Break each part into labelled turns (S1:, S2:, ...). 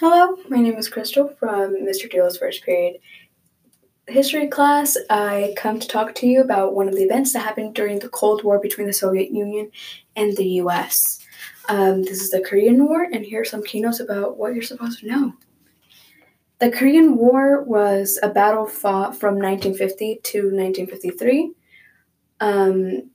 S1: Hello, my name is Crystal from Mr. Deal's first period history class. I come to talk to you about one of the events that happened during the Cold War between the Soviet Union and the US. Um, this is the Korean War, and here are some keynotes about what you're supposed to know. The Korean War was a battle fought from 1950 to 1953. Um,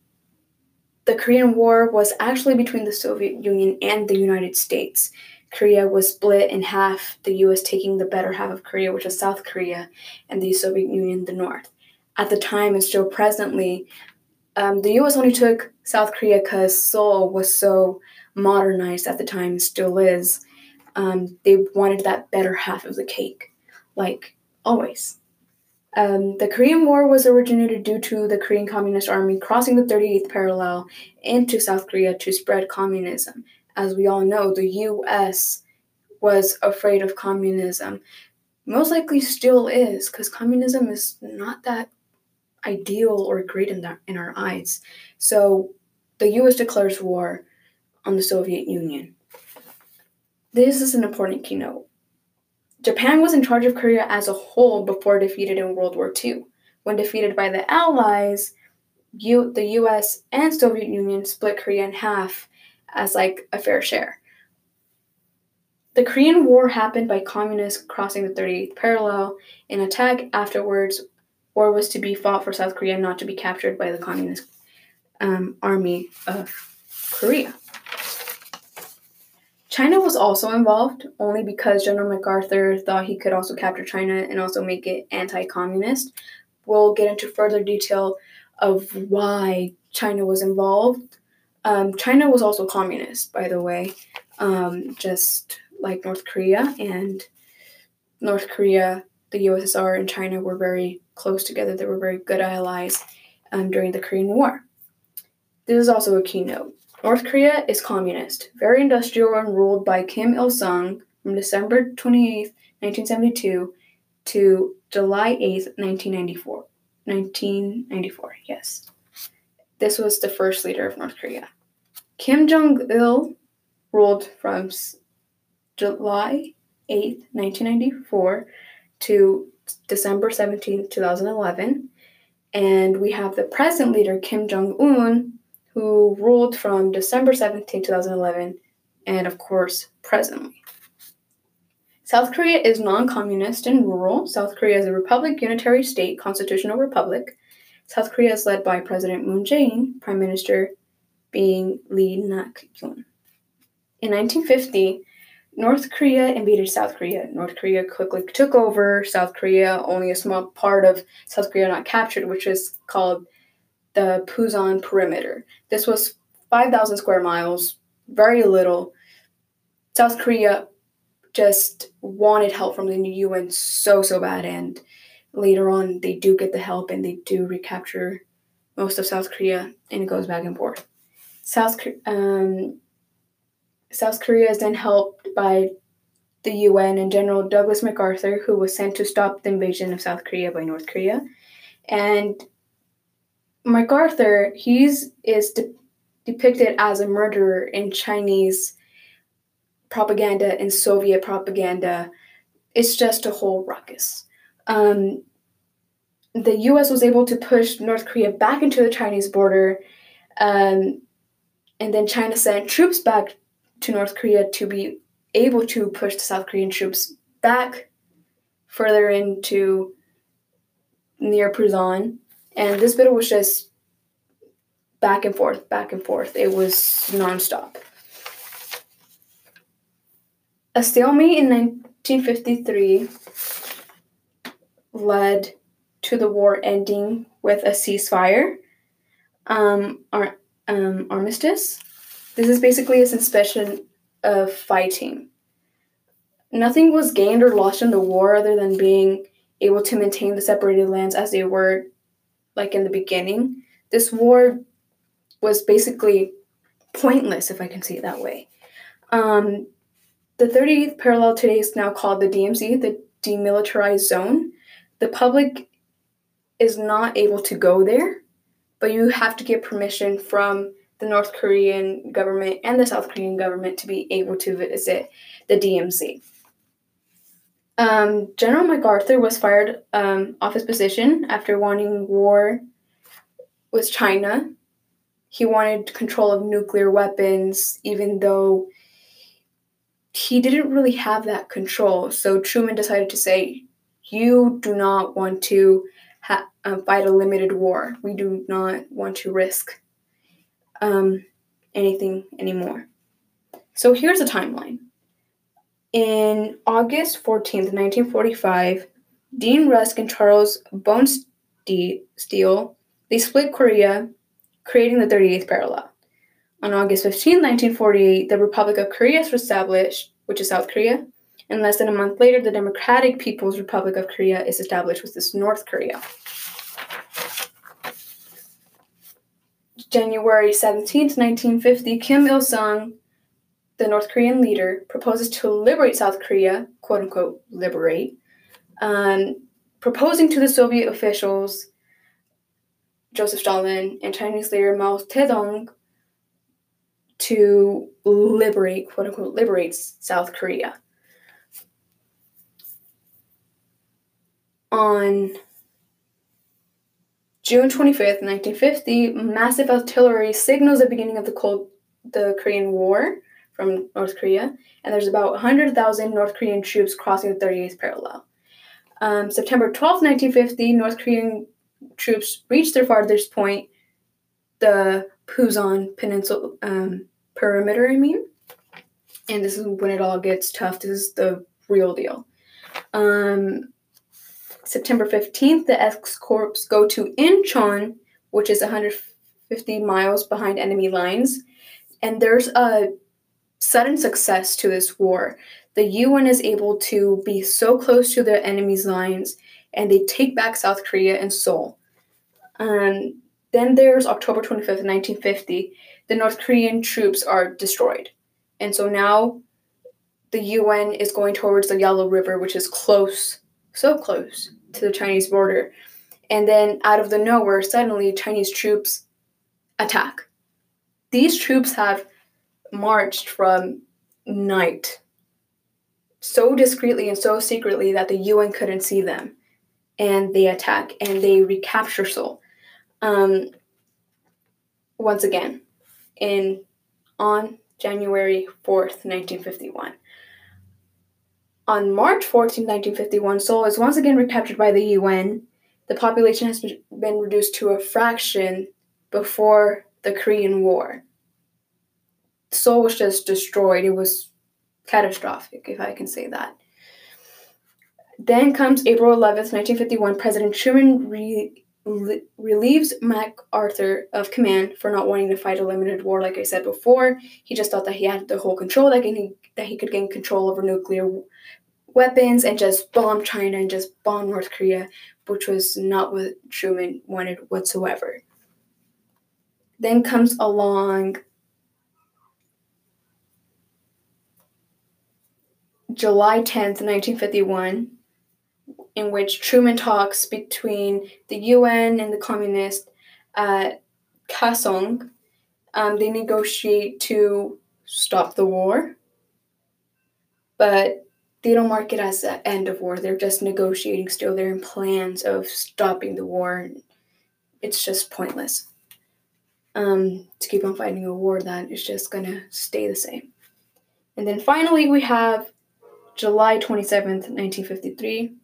S1: the Korean War was actually between the Soviet Union and the United States. Korea was split in half, the US taking the better half of Korea, which is South Korea, and the Soviet Union, the North. At the time and still presently, um, the US only took South Korea because Seoul was so modernized at the time, still is. Um, they wanted that better half of the cake, like always. Um, the Korean War was originated due to the Korean Communist Army crossing the 38th parallel into South Korea to spread communism as we all know, the US was afraid of communism. Most likely still is, because communism is not that ideal or great in, that, in our eyes. So the US declares war on the Soviet Union. This is an important keynote. Japan was in charge of Korea as a whole before defeated in World War II. When defeated by the Allies, U- the US and Soviet Union split Korea in half as like a fair share. The Korean War happened by communists crossing the 38th parallel. In attack afterwards, war was to be fought for South Korea not to be captured by the communist um, army of Korea. China was also involved only because General MacArthur thought he could also capture China and also make it anti communist. We'll get into further detail of why China was involved um, China was also communist, by the way, um, just like North Korea. And North Korea, the USSR, and China were very close together. They were very good allies um, during the Korean War. This is also a keynote. North Korea is communist, very industrial, and ruled by Kim Il sung from December 28, 1972 to July 8, 1994. 1994, yes. This was the first leader of North Korea. Kim Jong il ruled from July 8, 1994 to December 17, 2011. And we have the present leader, Kim Jong un, who ruled from December 17, 2011, and of course, presently. South Korea is non communist and rural. South Korea is a republic, unitary state, constitutional republic. South Korea is led by President Moon Jae in, Prime Minister being Lee Nak-yoon. In 1950, North Korea invaded South Korea. North Korea quickly took over South Korea, only a small part of South Korea not captured, which is called the Pusan Perimeter. This was 5,000 square miles, very little. South Korea just wanted help from the UN so, so bad, and later on they do get the help and they do recapture most of South Korea, and it goes back and forth. South um, South Korea is then helped by the UN and General Douglas MacArthur, who was sent to stop the invasion of South Korea by North Korea. And MacArthur, he's is de- depicted as a murderer in Chinese propaganda and Soviet propaganda. It's just a whole ruckus. Um, the U.S. was able to push North Korea back into the Chinese border. Um, and then China sent troops back to North Korea to be able to push the South Korean troops back further into near Pusan. And this battle was just back and forth, back and forth. It was nonstop. A stalemate in 1953 led to the war ending with a ceasefire. Um, our um, armistice. This is basically a suspension of fighting. Nothing was gained or lost in the war other than being able to maintain the separated lands as they were, like in the beginning. This war was basically pointless, if I can say it that way. Um, the 38th parallel today is now called the DMZ, the Demilitarized Zone. The public is not able to go there but you have to get permission from the North Korean government and the South Korean government to be able to visit the DMZ. Um, General MacArthur was fired um, off his position after wanting war with China. He wanted control of nuclear weapons, even though he didn't really have that control. So Truman decided to say, You do not want to ha- uh, fight a limited war. We do not want to risk um, anything anymore. So here's a timeline. In August 14th, 1945, Dean Rusk and Charles Bonesteel, they split Korea, creating the 38th parallel. On August 15, 1948, the Republic of Korea was established, which is South Korea, and less than a month later, the Democratic People's Republic of Korea is established, which is North Korea. January 17, 1950, Kim Il sung the North Korean leader, proposes to liberate South Korea, quote unquote, liberate, um, proposing to the Soviet officials, Joseph Stalin and Chinese leader Mao Zedong, to liberate, quote unquote, liberate South Korea. On June 25th, 1950, massive artillery signals the beginning of the Cold, the Korean War from North Korea, and there's about 100,000 North Korean troops crossing the 38th parallel. Um, September 12, 1950, North Korean troops reached their farthest point, the Pusan Peninsula um, perimeter, I mean. And this is when it all gets tough. This is the real deal. Um, September 15th, the X Corps go to Incheon, which is 150 miles behind enemy lines. And there's a sudden success to this war. The UN is able to be so close to their enemy's lines and they take back South Korea and Seoul. Um, then there's October 25th, 1950. The North Korean troops are destroyed. And so now the UN is going towards the Yalu River, which is close, so close to the Chinese border. And then out of the nowhere, suddenly Chinese troops attack. These troops have marched from night so discreetly and so secretly that the UN couldn't see them. And they attack and they recapture Seoul. Um, once again, in on January 4th, 1951. On March 14, 1951, Seoul is once again recaptured by the UN. The population has been reduced to a fraction before the Korean War. Seoul was just destroyed. It was catastrophic, if I can say that. Then comes April 11th, 1951. President Truman re- re- relieves MacArthur of command for not wanting to fight a limited war, like I said before. He just thought that he had the whole control, that he, that he could gain control over nuclear weapons and just bomb China and just bomb North Korea, which was not what Truman wanted whatsoever. Then comes along July 10th, 1951, in which Truman talks between the UN and the communists at Kaesong. Um, they negotiate to stop the war, but they don't mark it as the end of war. They're just negotiating still. They're in plans of stopping the war. It's just pointless um, to keep on fighting a war that is just going to stay the same. And then finally, we have July 27th, 1953,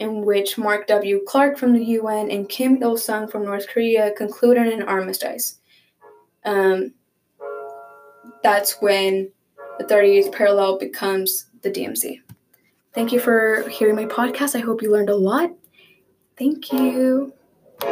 S1: in which Mark W. Clark from the UN and Kim Il sung from North Korea concluded an armistice. Um, that's when the 38th parallel becomes the DMZ. Thank you for hearing my podcast. I hope you learned a lot. Thank you.